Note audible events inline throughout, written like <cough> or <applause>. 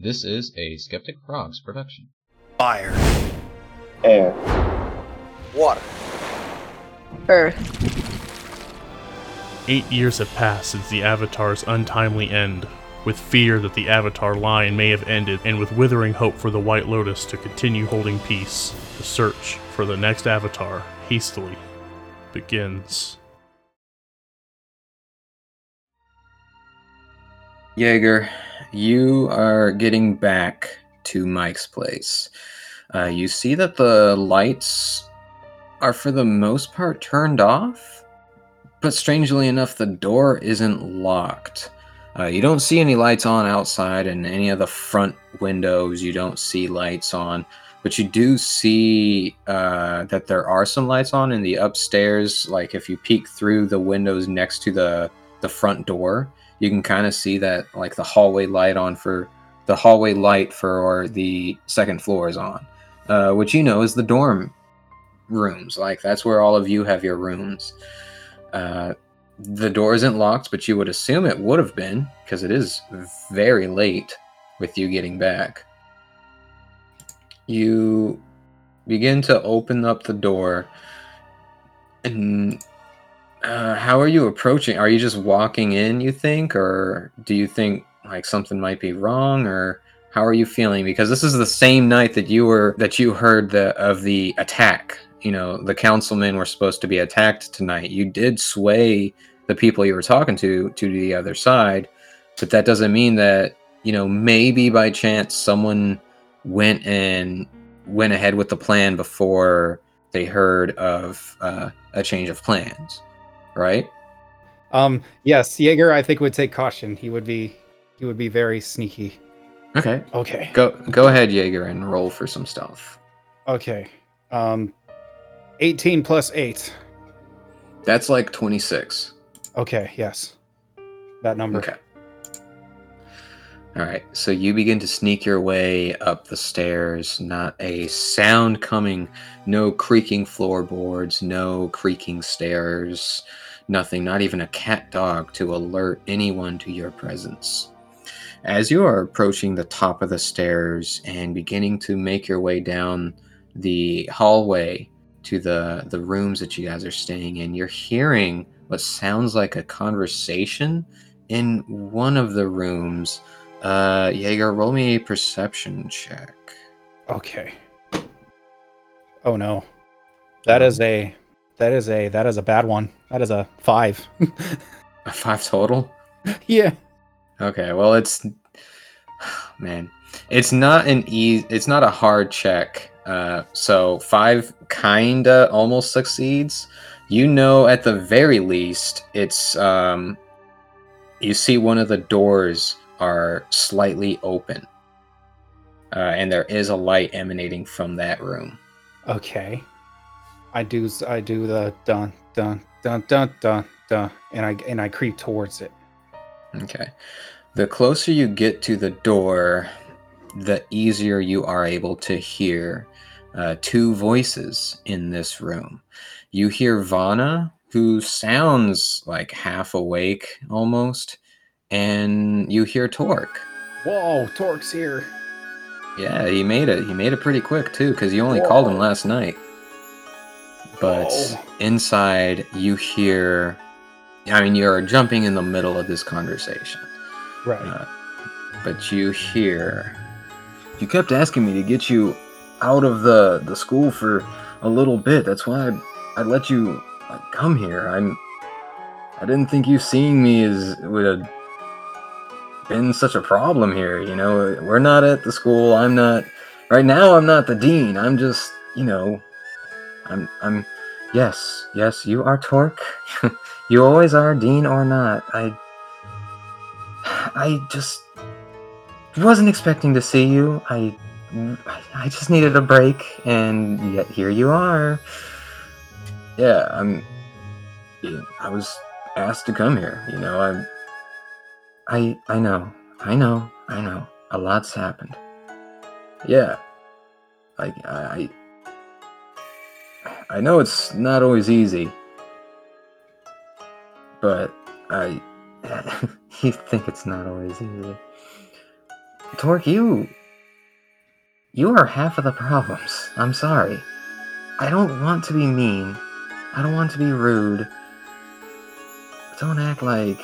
This is a Skeptic Frogs production. Fire. Air. Water. Earth. Eight years have passed since the Avatar's untimely end. With fear that the Avatar line may have ended, and with withering hope for the White Lotus to continue holding peace, the search for the next Avatar hastily begins. Jaeger, you are getting back to Mike's place. Uh, you see that the lights are, for the most part, turned off, but strangely enough, the door isn't locked. Uh, you don't see any lights on outside, and any of the front windows, you don't see lights on. But you do see uh, that there are some lights on in the upstairs. Like if you peek through the windows next to the the front door, you can kind of see that like the hallway light on for the hallway light for the second floor is on, uh, which you know is the dorm rooms. Like that's where all of you have your rooms. Uh, the door isn't locked, but you would assume it would have been because it is very late with you getting back. You begin to open up the door, and uh, how are you approaching? Are you just walking in, you think, or do you think like something might be wrong, or how are you feeling? Because this is the same night that you were that you heard the of the attack. You know, the councilmen were supposed to be attacked tonight. You did sway the people you were talking to to the other side, but that doesn't mean that you know maybe by chance someone went and went ahead with the plan before they heard of uh, a change of plans, right? Um, yes, Jaeger, I think would take caution. He would be, he would be very sneaky. Okay, Okay. go go ahead, Jaeger, and roll for some stealth. Okay. Um, 18 plus 8. That's like twenty six. Okay, yes. That number. Okay. All right. So you begin to sneak your way up the stairs. Not a sound coming. No creaking floorboards. No creaking stairs. Nothing. Not even a cat dog to alert anyone to your presence. As you are approaching the top of the stairs and beginning to make your way down the hallway to the the rooms that you guys are staying in, you're hearing what sounds like a conversation in one of the rooms. Uh, Jaeger, roll me a perception check. Okay. Oh no. That is a that is a that is a bad one. That is a 5. <laughs> A five total. yeah. Okay, well it's <sighs> man, it's not an easy. It's not a hard check. Uh, so five kinda almost succeeds. You know, at the very least, it's um, you see one of the doors are slightly open, uh, and there is a light emanating from that room. Okay. I do I do the dun dun dun dun dun dun and I and I creep towards it. Okay. The closer you get to the door, the easier you are able to hear uh, two voices in this room. You hear Vana, who sounds like half awake almost, and you hear Torque. Whoa, Torque's here. Yeah, he made it. He made it pretty quick too, because you only called him last night. But Whoa. inside, you hear. I mean, you're jumping in the middle of this conversation. Right. Uh, but you hear. You kept asking me to get you out of the the school for a little bit. That's why I, I let you come here. I'm. I didn't think you seeing me is would have been such a problem here. You know, we're not at the school. I'm not. Right now, I'm not the dean. I'm just, you know, I'm. I'm. Yes, yes, you are Torque. <laughs> you always are, dean or not. I. I just wasn't expecting to see you. I I just needed a break and yet here you are. Yeah, I'm I was asked to come here, you know. I'm I I know. I know. I know. A lot's happened. Yeah. Like I I know it's not always easy. But I <laughs> you think it's not always easy. Torque, you. You are half of the problems. I'm sorry. I don't want to be mean. I don't want to be rude. Don't act like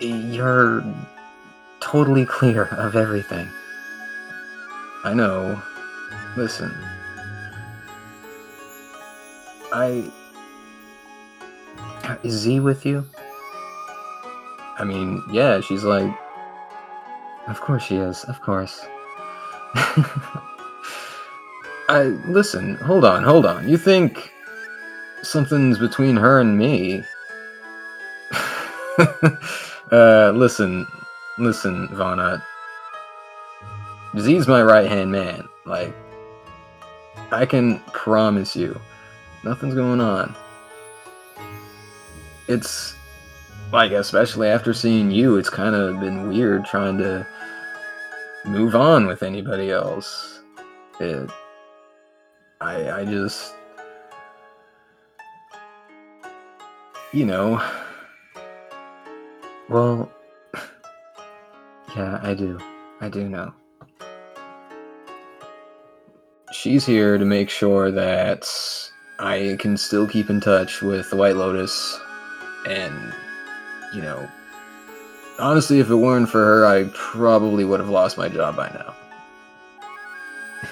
you're totally clear of everything. I know. Listen. I. Is Z with you? I mean, yeah, she's like. Of course she is, of course. <laughs> I. Listen, hold on, hold on. You think something's between her and me? <laughs> uh, listen, listen, Vana. Z's my right hand man. Like, I can promise you, nothing's going on. It's like, especially after seeing you, it's kind of been weird trying to move on with anybody else. It, I, I just, you know. Well, yeah, I do. I do know. She's here to make sure that I can still keep in touch with the White Lotus and, you know, honestly, if it weren't for her, I probably would have lost my job by now.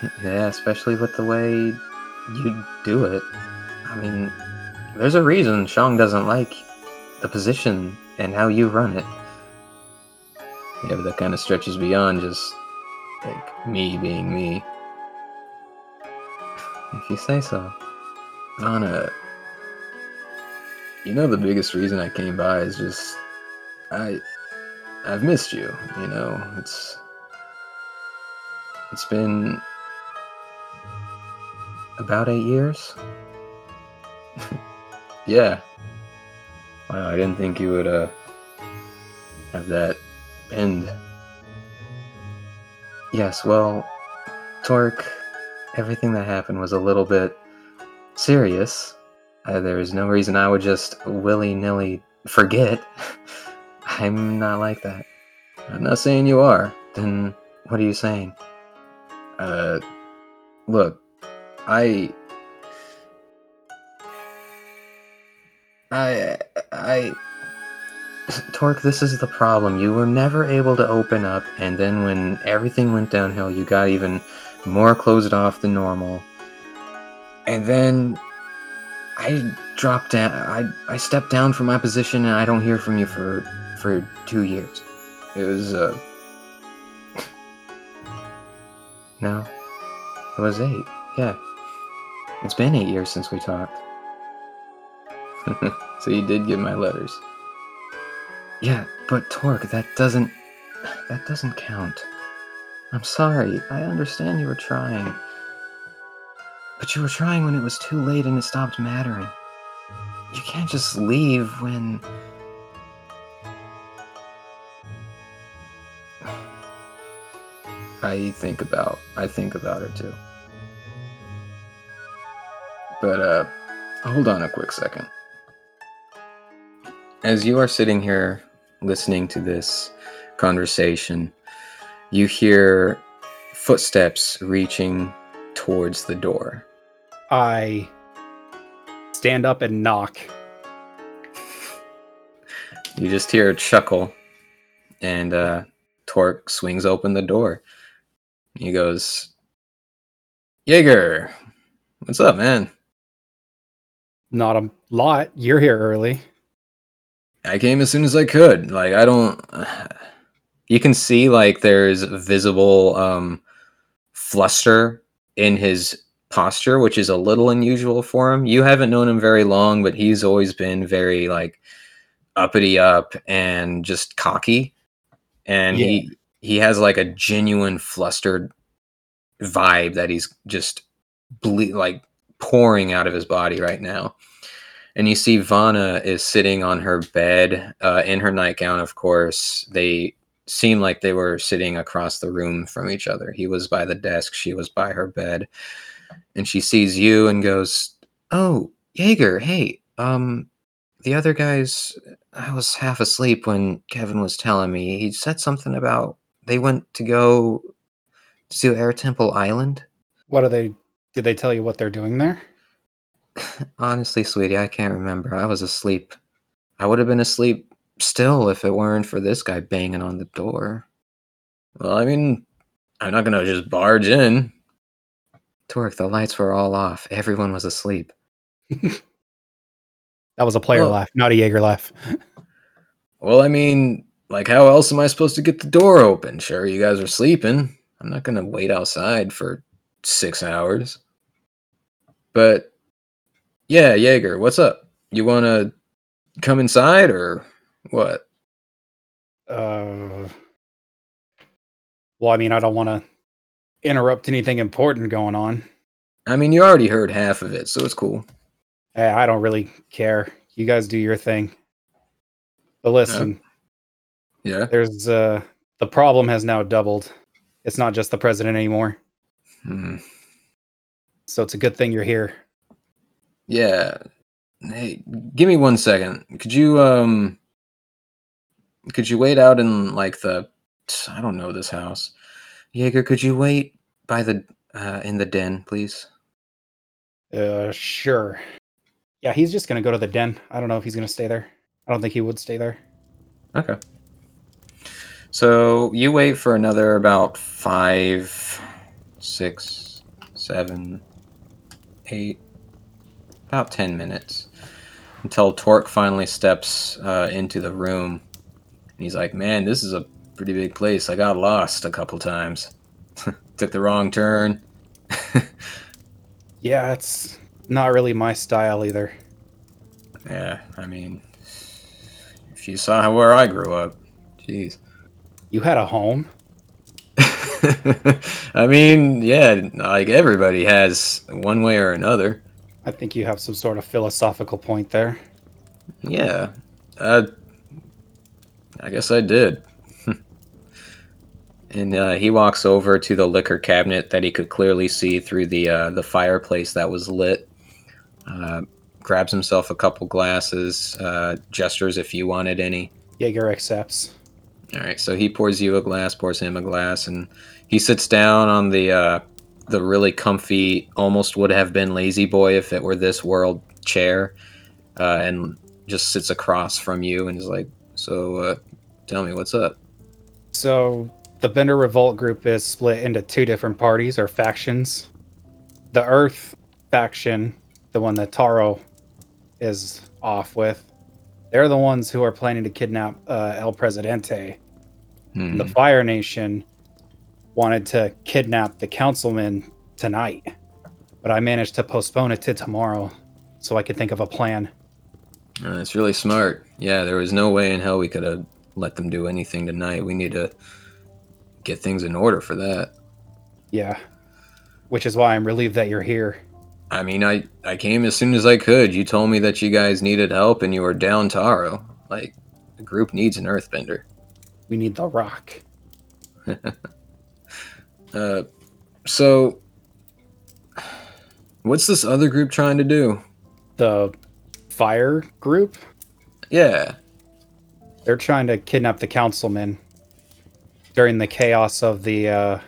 <laughs> yeah, especially with the way you do it. I mean, there's a reason Shang doesn't like the position and how you run it. Yeah, but that kind of stretches beyond just like me being me. If you say so. Vana, you know the biggest reason I came by is just I I've missed you, you know. It's it's been about 8 years. <laughs> yeah. Wow, I didn't think you would uh have that end. Yes, well, Torque, everything that happened was a little bit serious. Uh, there is no reason I would just willy nilly forget. <laughs> I'm not like that. I'm not saying you are. Then what are you saying? Uh, look, I. I. I. Torque, this is the problem. You were never able to open up, and then when everything went downhill, you got even more closed off than normal. And then I dropped down. I I stepped down from my position, and I don't hear from you for for two years. It was uh. <laughs> no, it was eight. Yeah, it's been eight years since we talked. <laughs> so you did get my letters. Yeah, but Torque, that doesn't that doesn't count. I'm sorry. I understand you were trying. But you were trying when it was too late and it stopped mattering. You can't just leave when I think about I think about her too. But uh hold on a quick second. As you are sitting here listening to this conversation, you hear footsteps reaching towards the door. I stand up and knock. You just hear a chuckle, and uh, Torque swings open the door. He goes, Jaeger, what's up, man? Not a lot. You're here early. I came as soon as I could. Like, I don't. <sighs> You can see, like, there's visible um, fluster in his posture, which is a little unusual for him. You haven't known him very long, but he's always been very, like, uppity up and just cocky. And Yeah. he he has like a genuine flustered vibe that he's just ble- like pouring out of his body right now. And you see Vana is sitting on her bed uh, in her nightgown, of course. They seem like they were sitting across the room from each other. He was by the desk, she was by her bed. And she sees you and goes, Oh, Jaeger, hey, um, the other guys, I was half asleep when Kevin was telling me. He said something about they went to go to Air Temple Island. What are they? Did they tell you what they're doing there? <laughs> Honestly, sweetie, I can't remember. I was asleep. I would have been asleep still if it weren't for this guy banging on the door. Well, I mean, I'm not gonna just barge in. Torque, the lights were all off. Everyone was asleep. That was a player Well- laugh, not a Jaeger laugh. <laughs> Well, I mean, like, how else am I supposed to get the door open? Sure, you guys are sleeping. I'm not gonna wait outside for six hours. But yeah, Jaeger, what's up? You wanna come inside or what? Uh, well, I mean, I don't want to interrupt anything important going on. I mean, you already heard half of it, so it's cool. Eh, I don't really care. You guys do your thing. But listen, Yeah. there's uh the problem has now doubled. It's not just the president anymore. Hmm. So it's a good thing you're here. Yeah. Hey, give me one second. Could you um could you wait out in like the I don't know this house. Jaeger, could you wait by the uh in the den, please? Uh sure. Yeah, he's just gonna go to the den. I don't know if he's gonna stay there. I don't think he would stay there. Okay. So you wait for another about five, six, seven, eight, about ten minutes until Torque finally steps uh, into the room. And he's like, "Man, this is a pretty big place. I got lost a couple times. <laughs> Took the wrong turn." <laughs> Yeah, it's not really my style either. yeah, I mean, if you saw where I grew up, jeez. You had a home. <laughs> I mean, yeah, like everybody has one way or another. I think you have some sort of philosophical point there. Yeah. Uh, I guess I did. And uh, he walks over to the liquor cabinet that he could clearly see through the uh, the fireplace that was lit. Uh, grabs himself a couple glasses, uh, gestures if you wanted any. Jaeger accepts. All right, so he pours you a glass, pours him a glass, and he sits down on the uh, the really comfy, almost would have been lazy boy if it were this world chair, uh, and just sits across from you and is like, "So, uh, tell me what's up." So the Bender Revolt group is split into two different parties or factions. The Earth faction, the one that Taro is off with, they're the ones who are planning to kidnap uh, El Presidente. Hmm. The Fire Nation wanted to kidnap the councilman tonight, but I managed to postpone it to tomorrow so I could think of a plan. Uh, that's really smart. Yeah, there was no way in hell we could have let them do anything tonight. We need to get things in order for that. Yeah. Which is why I'm relieved that you're here. I mean, I I came as soon as I could. You told me that you guys needed help and you were down Taro. Like, the group needs an earthbender. We need the rock. <laughs> Uh, so, what's this other group trying to do? The fire group? Yeah. They're trying to kidnap the councilman during the chaos of the uh,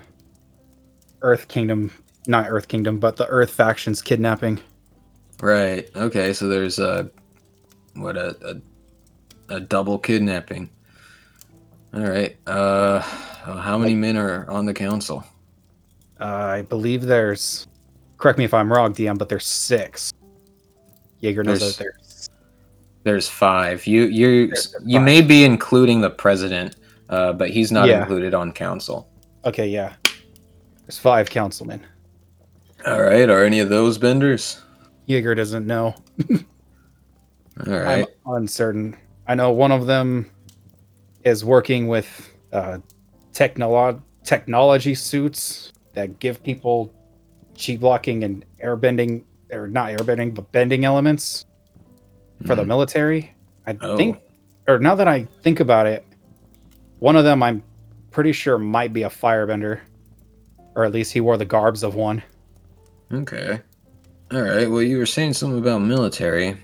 Earth Kingdom, not Earth Kingdom, but the Earth faction's kidnapping. Right. Okay. So there's a what a a, a double kidnapping. All right. Uh, how many men are on the council? Uh, I believe there's, correct me if I'm wrong, DM, but there's six. Jaeger knows There's- that there's. There's five. You you you may be including the president, uh, but he's not Yeah. included on council. Okay, yeah. There's five councilmen. All right. Are any of those benders? Jaeger doesn't know. All right. I'm uncertain. I know one of them is working with uh, technolo- technology suits that give people chi blocking and airbending, or not airbending, but bending elements for the Mhm. military. I Oh. think, or now that I think about it, one of them I'm pretty sure might be a firebender, or at least he wore the garbs of one. Okay. All right. Well, you were saying something about military,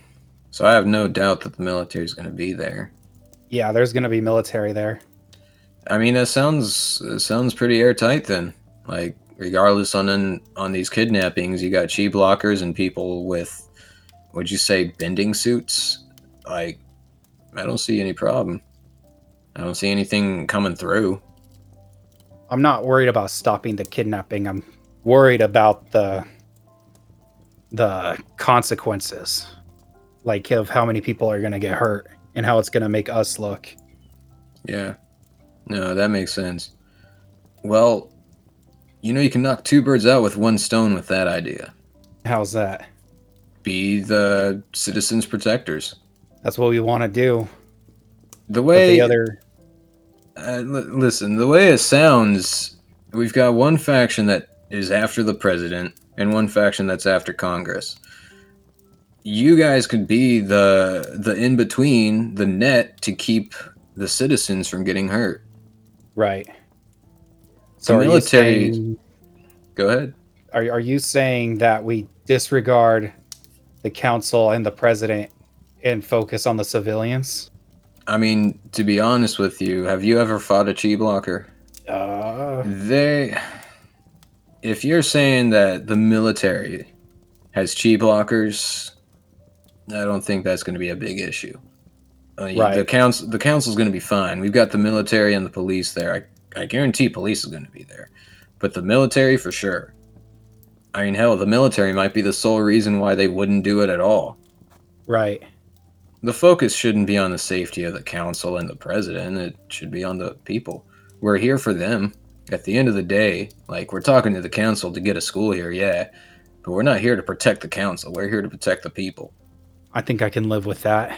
so I have no doubt that the military is going to be there. Yeah, there's going to be military there. I mean, that sounds that sounds pretty airtight then. Like, regardless on on, on these kidnappings, you got chi blockers and people with, would you say, bending suits? Like, I don't see any problem. I don't see anything coming through. I'm not worried about stopping the kidnapping. I'm worried about the the consequences, like of how many people are gonna get hurt and how it's gonna make us look. Yeah. No, that makes sense. Well, you know, you can knock two birds out with one stone with that idea. How's that? Be the citizens' protectors. That's what we want to do. The But way the other, Uh, li- listen, the way it sounds, we've got one faction that is after the president and one faction that's after Congress. You guys could be the the in between, the net to keep the citizens from getting hurt. right? The military- saying- Go ahead. Are, are you saying that we disregard the council and the president and focus on the civilians? I mean, to be honest with you, have you ever fought a chi blocker? Uh, They if you're saying that the military has chi blockers, I don't think that's going to be a big issue. Uh, you- The council, the council's going to be fine. We've got the military and the police there. I, I guarantee police is going to be there, but the military for sure. I mean, hell, the military might be the sole reason why they wouldn't do it at all. right. The focus shouldn't be on the safety of the council and the president. It should be on the people. We're here for them. At the end of the day, like we're talking to the council to get a school here, yeah, but we're not here to protect the council. We're here to protect the people. I think I can live with that.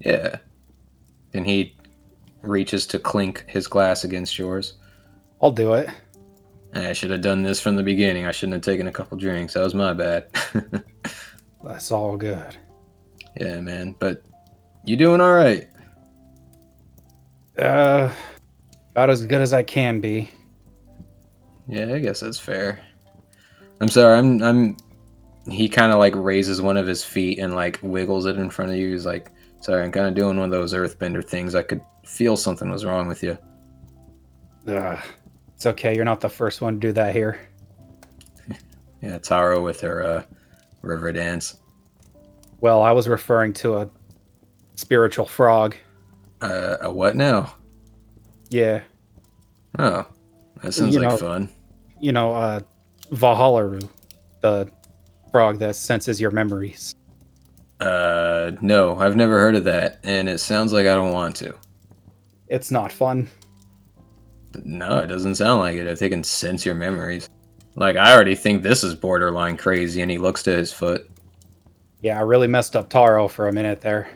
Yeah. And he reaches to clink his glass against yours. I'll do it. I should have done this from the beginning. I shouldn't have taken a couple drinks. That was my bad. <laughs> That's all good. Yeah, man. But you doing all right? Uh, about as good as I can be. Yeah, I guess that's fair. I'm sorry. I'm. I'm. He kind of like raises one of his feet and like wiggles it in front of you. He's like, "Sorry, I'm kind of doing one of those earthbender things. I could feel something was wrong with you." Ugh. It's okay. You're not the first one to do that here. <laughs> Yeah, Taro with her uh, river dance. Well, I was referring to a spiritual frog. Uh, a what now? Yeah. Oh, that sounds You like know- fun. You know, uh, Valhalla, the frog that senses your memories. Uh, no, I've never heard of that, and it sounds like I don't want to. It's not fun. No, it doesn't sound like it. If they can sense your memories, like I already think this is borderline crazy. And he looks to his foot. Yeah, I really messed up Taro for a minute there.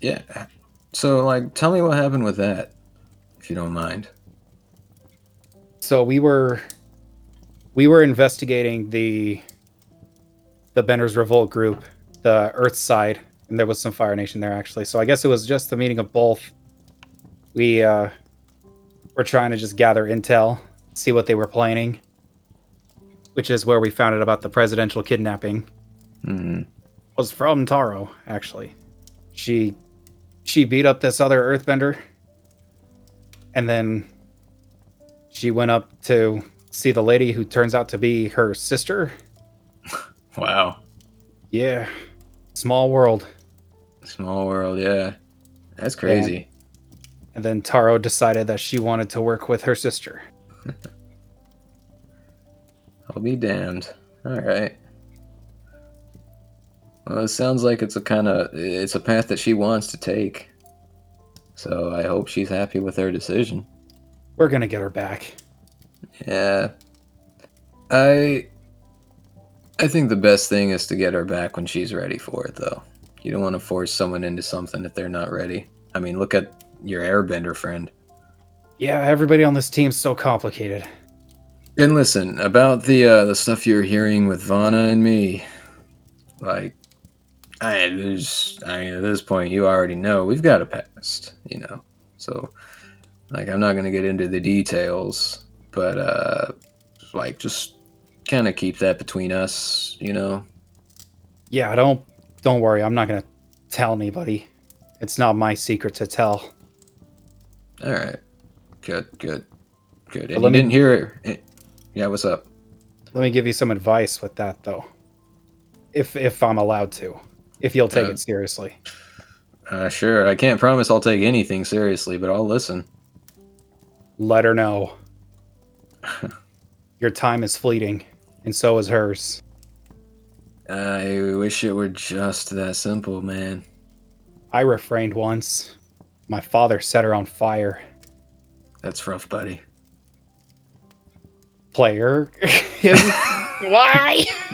Yeah. So, like, tell me what happened with that, if you don't mind. So we were we were investigating the the Bender's Revolt group, the Earth side, and there was some Fire Nation there actually. So I guess it was just the meeting of both. We uh were trying to just gather intel, see what they were planning, which is where we found out about the presidential kidnapping. Hmm. Was from Taro actually. She she beat up this other Earthbender, and then she went up to see the lady who turns out to be her sister. <laughs> Wow. Yeah. Small world. Small world. Yeah. That's crazy. And then Taro decided that she wanted to work with her sister. <laughs> I'll be damned. All right. Well, it sounds like it's a kind of it's a path that she wants to take. So I hope she's happy with her decision. We're gonna get her back. Yeah. I I think the best thing is to get her back when she's ready for it though. You don't want to force someone into something if they're not ready. I mean, look at your airbender friend. Yeah, everybody on this team's so complicated. And listen, about the uh the stuff you're hearing with Vana and me, like I I mean at this point you already know we've got a past, you know. So like I'm not gonna get into the details, but uh like just kinda keep that between us, you know. Yeah, don't don't worry, I'm not gonna tell anybody. It's not my secret to tell. Alright. Good, good, good. But And you me- didn't hear it. Yeah, what's up? Let me give you some advice with that, though. If if I'm allowed to, if you'll take Uh, it seriously. Uh, sure. I can't promise I'll take anything seriously, but I'll listen. Let her know. <laughs> Your time is fleeting, and so is hers. I wish it were just that simple, man. I refrained once. My father set her on fire. That's rough, buddy. Player. <laughs> Why? <laughs>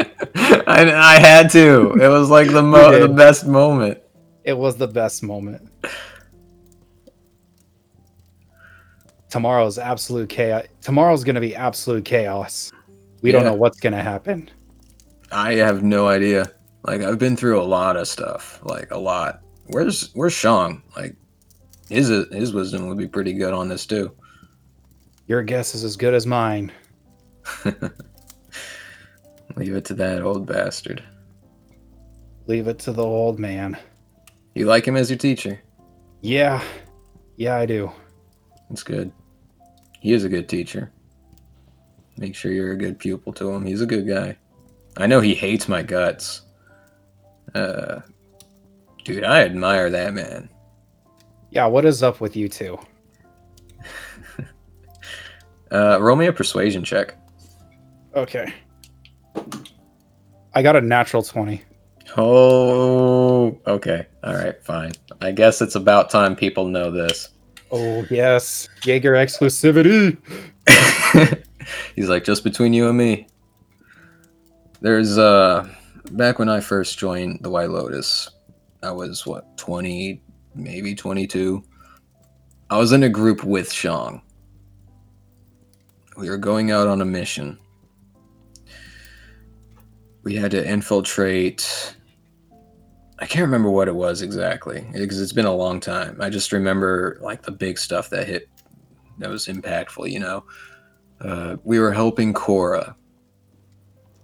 <laughs> I, I had to. It was like the mo- the best moment. It was the best moment. Tomorrow's absolute chaos. Tomorrow's gonna be absolute chaos. We don't know what's gonna happen. I have no idea. Like I've been through a lot of stuff, like a lot. Where's Where's Shang? Like his his wisdom would be pretty good on this too. Your guess is as good as mine. <laughs> Leave it to that old bastard. Leave it to the old man. You like him as your teacher? Yeah, yeah, I do. That's good. He is a good teacher. Make sure you're a good pupil to him. He's a good guy. I know he hates my guts. Uh, dude, I admire that man. Yeah, what is up with you two? <laughs> Uh, roll me a persuasion check. Okay. I got a natural 20. Oh, okay. All right, fine. I guess it's about time people know this. Oh, yes. Jaeger exclusivity. <laughs> He's like, just between you and me. There's, uh, back when I first joined the White Lotus, I was, what, 20, maybe 22. I was in a group with Shang. We were going out on a mission. We had to infiltrate. I can't remember what it was exactly because it's been a long time. I just remember like the big stuff that hit that was impactful, you know. Uh, we were helping Korra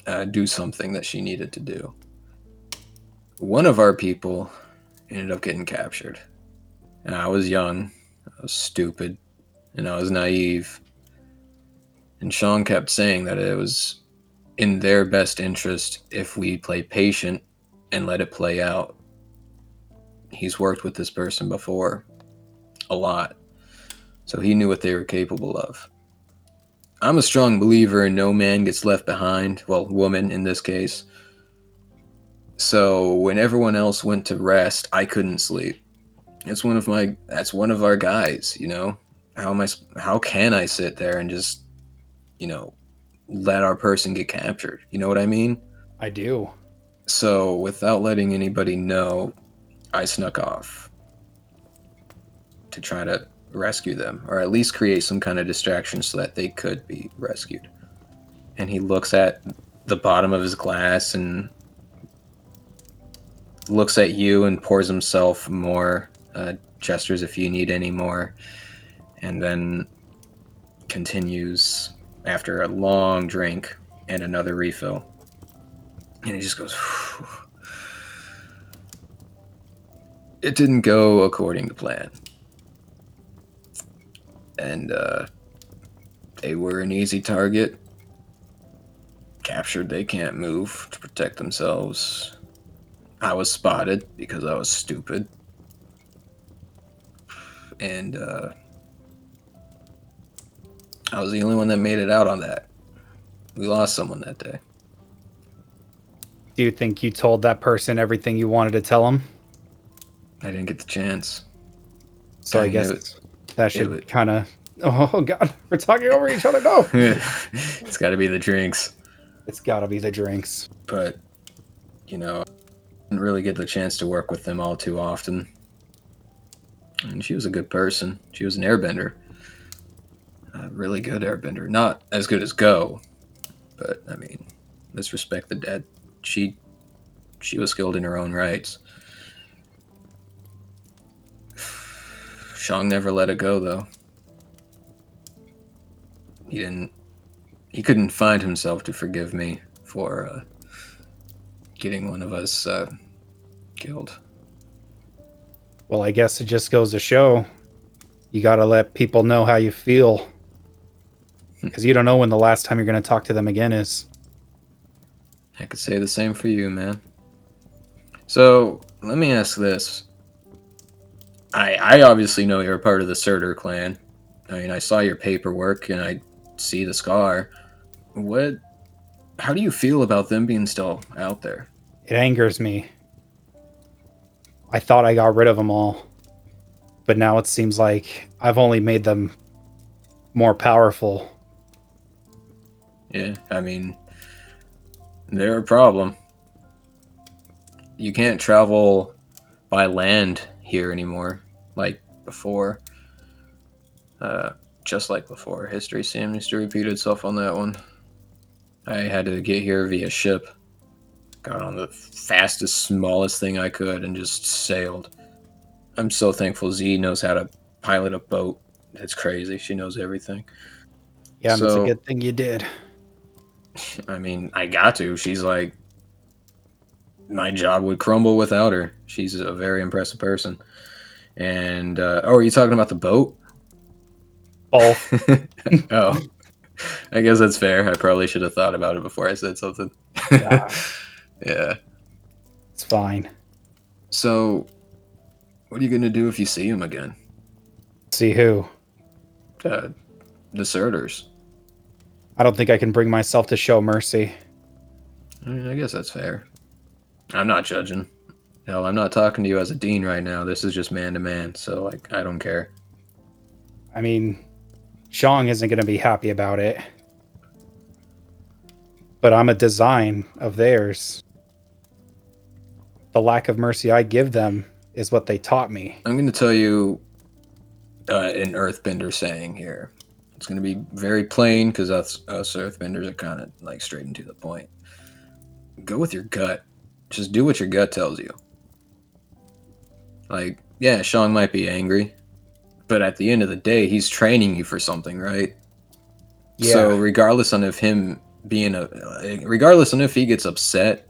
uh, do something that she needed to do. One of our people ended up getting captured. And I was young, I was stupid, and I was naive. And Shang kept saying that it was in their best interest if we play patient and let it play out. He's worked with this person before a lot, so he knew what they were capable of. I'm a strong believer in no man gets left behind, well, woman in this case. So when everyone else went to rest, I couldn't sleep. It's one of my that's one of our guys, you know. How am I how can I sit there and just you know, let our person get captured? You know what I mean? I do. So without letting anybody know, I snuck off to try to rescue them, or at least create some kind of distraction so that they could be rescued. And he looks at the bottom of his glass and looks at you and pours himself more, uh, gestures if you need any more, and then continues after a long drink and another refill. And he just goes, <sighs> It didn't go according to plan. And uh, they were an easy target. Captured, they can't move to protect themselves. I was spotted because I was stupid. And uh, I was the only one that made it out on that. We lost someone that day. Do you think you told that person everything you wanted to tell him? I didn't get the chance. So I I guess it. that should kind <laughs> of. Oh, oh God, we're talking over each other. No, <laughs> it's got to be the drinks. it's got to be the drinks. But, you know, I didn't really get the chance to work with them all too often. And she was a good person. She was an airbender. A really good airbender. Not as good as Go, but I mean, let's respect the dead. She she was skilled in her own rights. Shang never let it go though. He didn't he couldn't find himself to forgive me for uh, getting one of us uh, killed. Well, I guess it just goes to show You gotta let people know how you feel. Hmm. Because you don't know when the last time you're gonna talk to them again is. I could say the same for you, man. So let me ask this. I I obviously know you're a part of the Surtur clan. I mean, I saw your paperwork and I see the scar. What? How do you feel about them being still out there? It angers me. I thought I got rid of them all. But now it seems like I've only made them more powerful. Yeah, I mean, they're a problem. You can't travel by land here anymore, like before. Uh, just like before, history seems to repeat itself on that one. I had to get here via ship. Got on the fastest, smallest thing I could and just sailed. I'm so thankful Z knows how to pilot a boat. That's crazy. She knows everything. Yeah, and it's a good thing you did. I mean, I got to. She's like, my job would crumble without her. She's a very impressive person. And, uh, oh, are you talking about the boat? Both. <laughs> oh, I guess that's fair. I probably should have thought about it before I said something. Yeah. <laughs> yeah. It's fine. So, what are you going to do if you see him again? See who? Uh, deserters. I don't think I can bring myself to show mercy. I, mean, I guess that's fair. I'm not judging. Hell, I'm not talking to you as a dean right now. This is just man to man. So, like, I don't care. I mean, Shang isn't going to be happy about it. But I'm a design of theirs. The lack of mercy I give them is what they taught me. I'm going to tell you uh, an earthbender saying here. It's going to be very plain because us, us earthbenders are kind of like straight and to the point. Go with your gut. Just do what your gut tells you. Like, yeah, Shang might be angry, but at the end of the day, he's training you for something, right? Yeah. So regardless on if him being a, regardless on if he gets upset,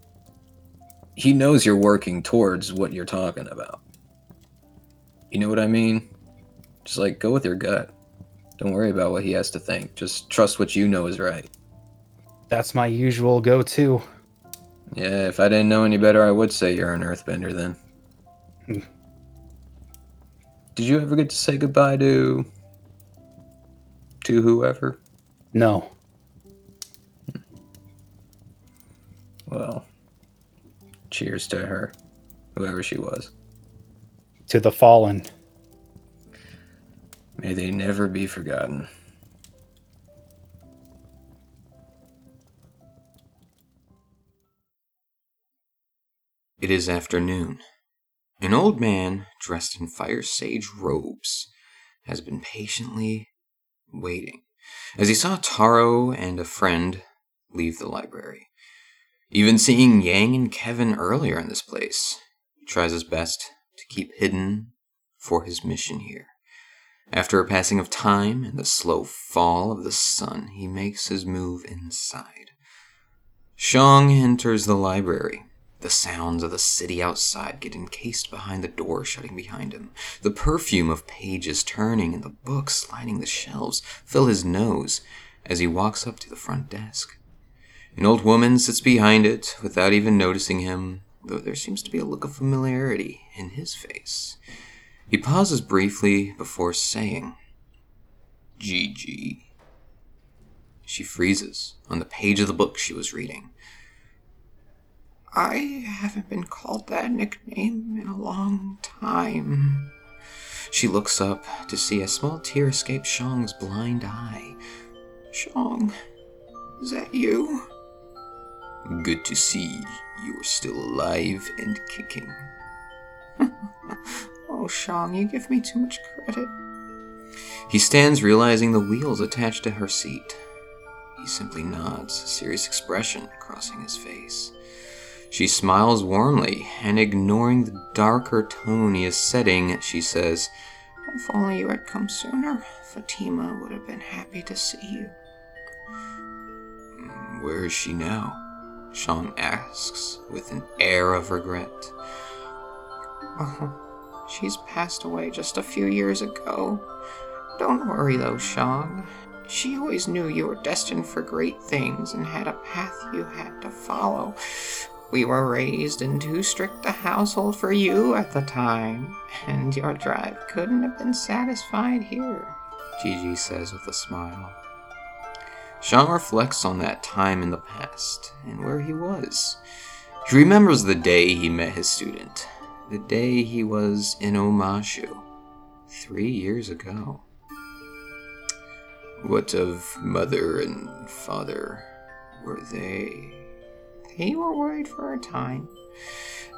he knows you're working towards what you're talking about. You know what I mean? Just like go with your gut. Don't worry about what he has to think. Just trust what you know is right. That's my usual go to. Yeah, if I didn't know any better, I would say you're an earthbender then. Hmm. Did you ever get to say goodbye to to whoever? No. Well, cheers to her, whoever she was. To the fallen. May they never be forgotten. It is afternoon. An old man, dressed in fire sage robes, has been patiently waiting as he saw Taro and a friend leave the library. Even seeing Yang and Kevin earlier in this place, he tries his best to keep hidden for his mission here. After a passing of time and the slow fall of the sun, he makes his move inside. Shang enters the library. The sounds of the city outside get encased behind the door shutting behind him. The perfume of pages turning and the books lining the shelves fill his nose as he walks up to the front desk. An old woman sits behind it without even noticing him, though there seems to be a look of familiarity in his face. He pauses briefly before saying, Gigi. She freezes on the page of the book she was reading. I haven't been called that nickname in a long time. She looks up to see a small tear escape Shang's blind eye. Shang, is that you? Good to see you are still alive and kicking. <laughs> oh, Shang, you give me too much credit. He stands, realizing the wheels attached to her seat. He simply nods, a serious expression crossing his face. She smiles warmly, and ignoring the darker tone he is setting, she says, If only you had come sooner, Fatima would have been happy to see you. "Mm, Where is she now? Shang asks, with an air of regret. Oh, She's passed away just a few years ago. Don't worry though, Shang. She always knew you were destined for great things and had a path you had to follow. We were raised in too strict a household for you at the time, and your drive couldn't have been satisfied here, Gigi says with a smile. Shang reflects on that time in the past and where he was. He remembers the day he met his student, the day he was in Omashu, three years ago. What of mother and father? Were they? They were worried for a time.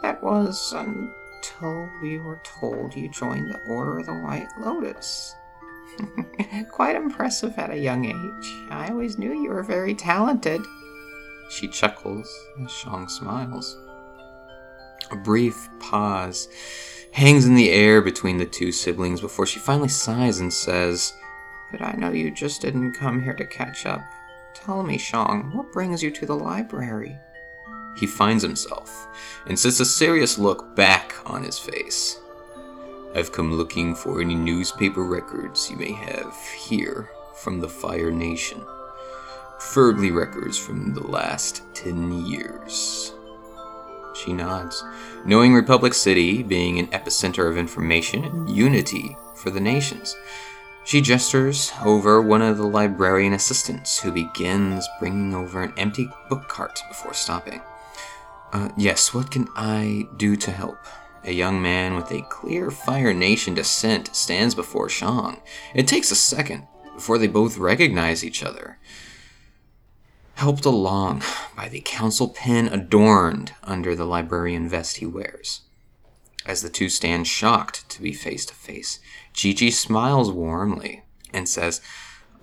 That was until we were told you joined the Order of the White Lotus. <laughs> Quite impressive at a young age. I always knew you were very talented. She chuckles as Shang smiles. A brief pause hangs in the air between the two siblings before she finally sighs and says, But I know you just didn't come here to catch up. Tell me, Shang, what brings you to the library? He finds himself and sets a serious look back on his face. I've come looking for any newspaper records you may have here from the Fire Nation. Preferably records from the last ten years. She nods, knowing Republic City being an epicenter of information and unity for the nations. She gestures over one of the librarian assistants, who begins bringing over an empty book cart before stopping. Uh, yes, what can I do to help? A young man with a clear Fire Nation descent stands before Shang. It takes a second before they both recognize each other. Helped along by the council pin adorned under the librarian vest he wears. As the two stand shocked to be face to face, Gigi smiles warmly and says,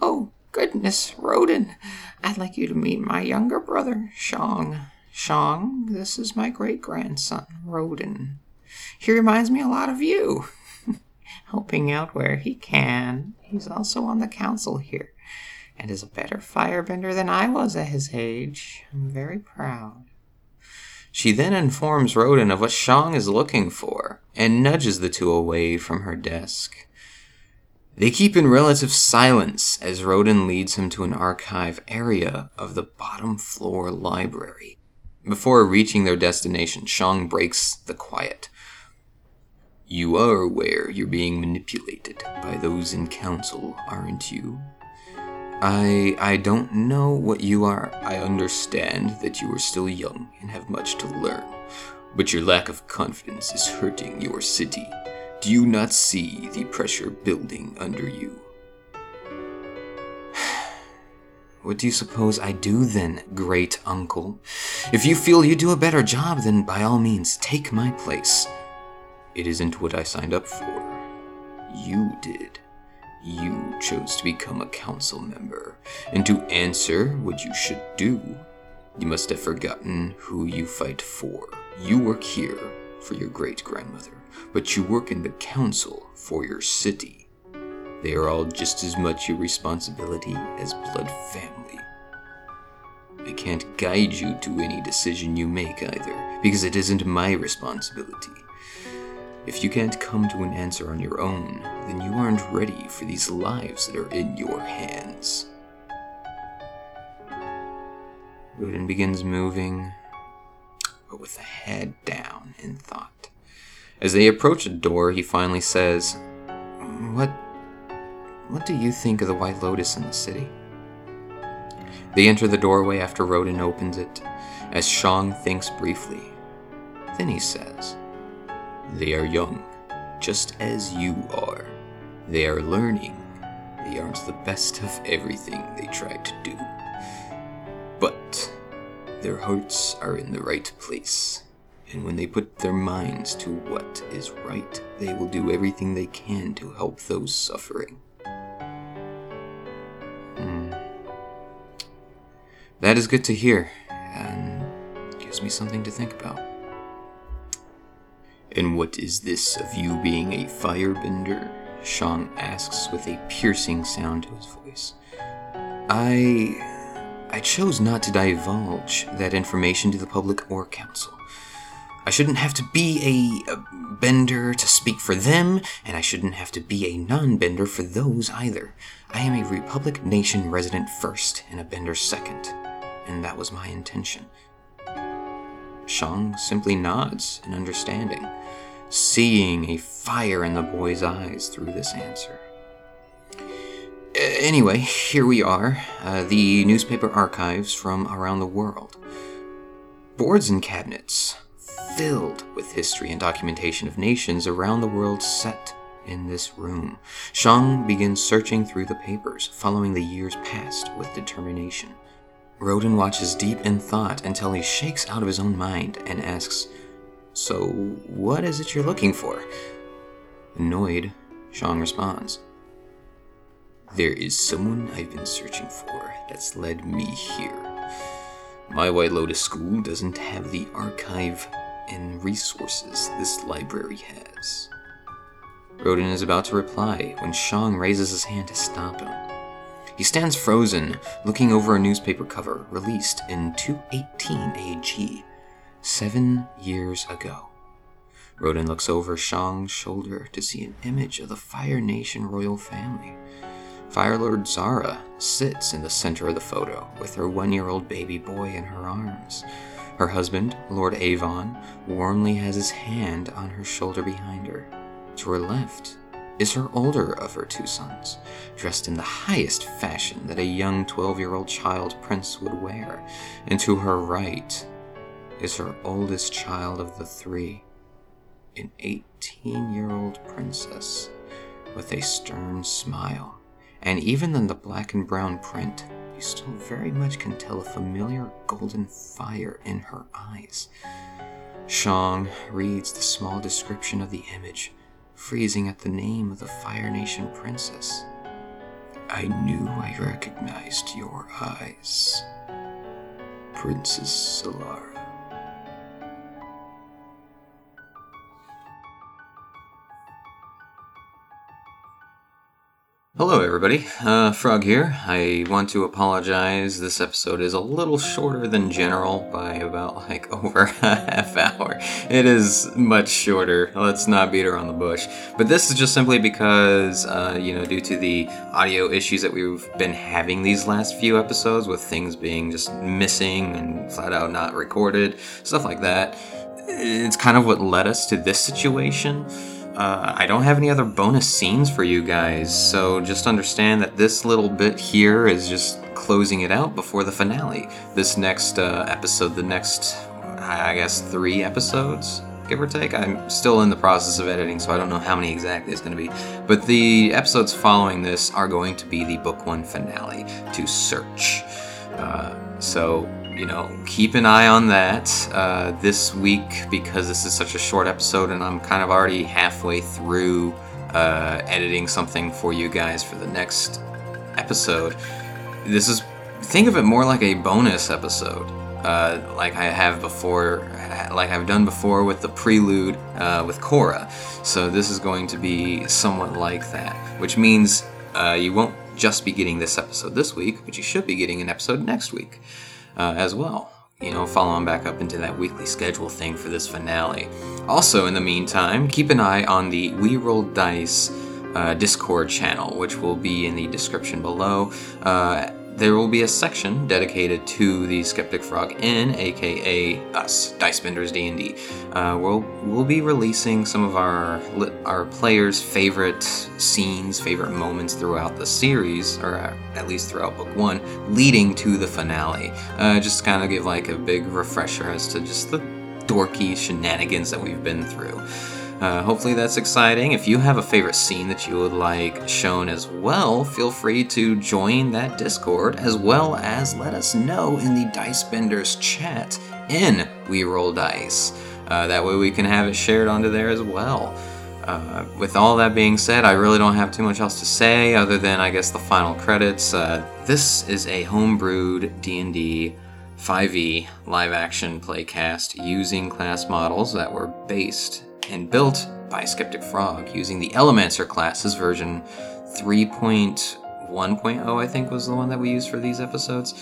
Oh, goodness, Roden, I'd like you to meet my younger brother, Shang. Shang, this is my great grandson, Roden. He reminds me a lot of you, <laughs> helping out where he can. He's also on the council here and is a better firebender than I was at his age. I'm very proud. She then informs Rodin of what Shang is looking for and nudges the two away from her desk. They keep in relative silence as Rodin leads him to an archive area of the bottom floor library. Before reaching their destination, Shang breaks the quiet. You are aware you're being manipulated by those in council, aren't you? I I don't know what you are. I understand that you are still young and have much to learn, but your lack of confidence is hurting your city. Do you not see the pressure building under you? <sighs> What do you suppose I do then, great uncle? If you feel you do a better job, then by all means take my place. It isn't what I signed up for. You did. You chose to become a council member, and to answer what you should do. You must have forgotten who you fight for. You work here for your great grandmother, but you work in the council for your city. They are all just as much your responsibility as blood family. I can't guide you to any decision you make either, because it isn't my responsibility. If you can't come to an answer on your own, then you aren't ready for these lives that are in your hands. Roden begins moving, but with the head down in thought. As they approach a door, he finally says, What what do you think of the White Lotus in the city? They enter the doorway after Rodin opens it, as Shang thinks briefly. Then he says, They are young, just as you are. They are learning. They aren't the best of everything they try to do. But their hearts are in the right place. And when they put their minds to what is right, they will do everything they can to help those suffering. Hmm. That is good to hear, and gives me something to think about. And what is this of you being a firebender? Shang asks with a piercing sound to his voice. I. I chose not to divulge that information to the public or council. I shouldn't have to be a, a bender to speak for them, and I shouldn't have to be a non bender for those either. I am a Republic Nation resident first and a bender second, and that was my intention. Shang simply nods in understanding, seeing a fire in the boy's eyes through this answer. Anyway, here we are, uh, the newspaper archives from around the world. Boards and cabinets, filled with history and documentation of nations around the world set in this room. Shang begins searching through the papers, following the years past with determination. Roden watches deep in thought until he shakes out of his own mind and asks, So, what is it you're looking for? Annoyed, Shang responds, There is someone I've been searching for that's led me here. My White Lotus School doesn't have the archive and resources this library has. Rodin is about to reply when Shang raises his hand to stop him. He stands frozen, looking over a newspaper cover released in 218 AG, seven years ago. Rodin looks over Shang's shoulder to see an image of the Fire Nation royal family. Fire Lord Zara sits in the center of the photo with her one year old baby boy in her arms. Her husband, Lord Avon, warmly has his hand on her shoulder behind her. To her left is her older of her two sons, dressed in the highest fashion that a young 12 year old child prince would wear, and to her right is her oldest child of the three, an 18 year old princess with a stern smile. And even in the black and brown print, you still very much can tell a familiar golden fire in her eyes. Shang reads the small description of the image freezing at the name of the Fire Nation princess. I knew I recognized your eyes, Princess Solara. Hello, everybody. Uh, Frog here. I want to apologize. This episode is a little shorter than general by about like <laughs> over a half hour. It is much shorter. Let's not beat around the bush. But this is just simply because, uh, you know, due to the audio issues that we've been having these last few episodes, with things being just missing and flat out not recorded, stuff like that. It's kind of what led us to this situation. Uh, I don't have any other bonus scenes for you guys, so just understand that this little bit here is just closing it out before the finale. This next uh, episode, the next, I guess, three episodes, give or take. I'm still in the process of editing, so I don't know how many exactly it's going to be. But the episodes following this are going to be the book one finale to Search. Uh, so you know, keep an eye on that uh, this week because this is such a short episode and I'm kind of already halfway through uh, editing something for you guys for the next episode. This is, think of it more like a bonus episode. Uh, like I have before, like I've done before with the prelude uh, with Korra. So this is going to be somewhat like that, which means uh, you won't just be getting this episode this week, but you should be getting an episode next week uh, as well. You know, following back up into that weekly schedule thing for this finale. Also, in the meantime, keep an eye on the We Roll Dice uh, Discord channel, which will be in the description below. Uh, there will be a section dedicated to the Skeptic Frog Inn, aka us, Dice Benders D&D. Uh, we'll we'll be releasing some of our our players' favorite scenes, favorite moments throughout the series, or at least throughout Book One, leading to the finale. Uh, just kind of give like a big refresher as to just the dorky shenanigans that we've been through. Uh, hopefully that's exciting. If you have a favorite scene that you would like shown as well, feel free to join that Discord as well as let us know in the Dice Benders chat in We Roll Dice. Uh, that way we can have it shared onto there as well. Uh, with all that being said, I really don't have too much else to say other than I guess the final credits. Uh, this is a homebrewed D&D 5e live action playcast using class models that were based and built by Skeptic Frog using the Elemancer classes version 3.1.0, I think was the one that we used for these episodes.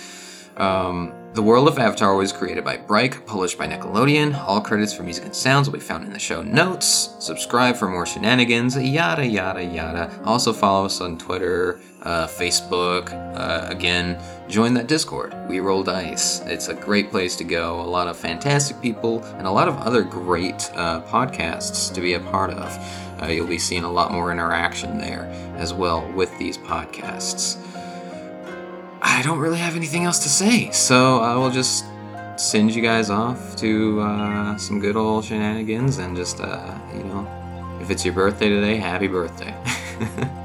Um, the World of Avatar was created by Bryke, published by Nickelodeon. All credits for music and sounds will be found in the show notes. Subscribe for more shenanigans, yada yada yada. Also follow us on Twitter, uh, Facebook. Uh, again, join that Discord. We roll dice. It's a great place to go. A lot of fantastic people and a lot of other great uh, podcasts to be a part of. Uh, you'll be seeing a lot more interaction there as well with these podcasts. I don't really have anything else to say, so I will just send you guys off to uh, some good old shenanigans and just, uh, you know, if it's your birthday today, happy birthday. <laughs>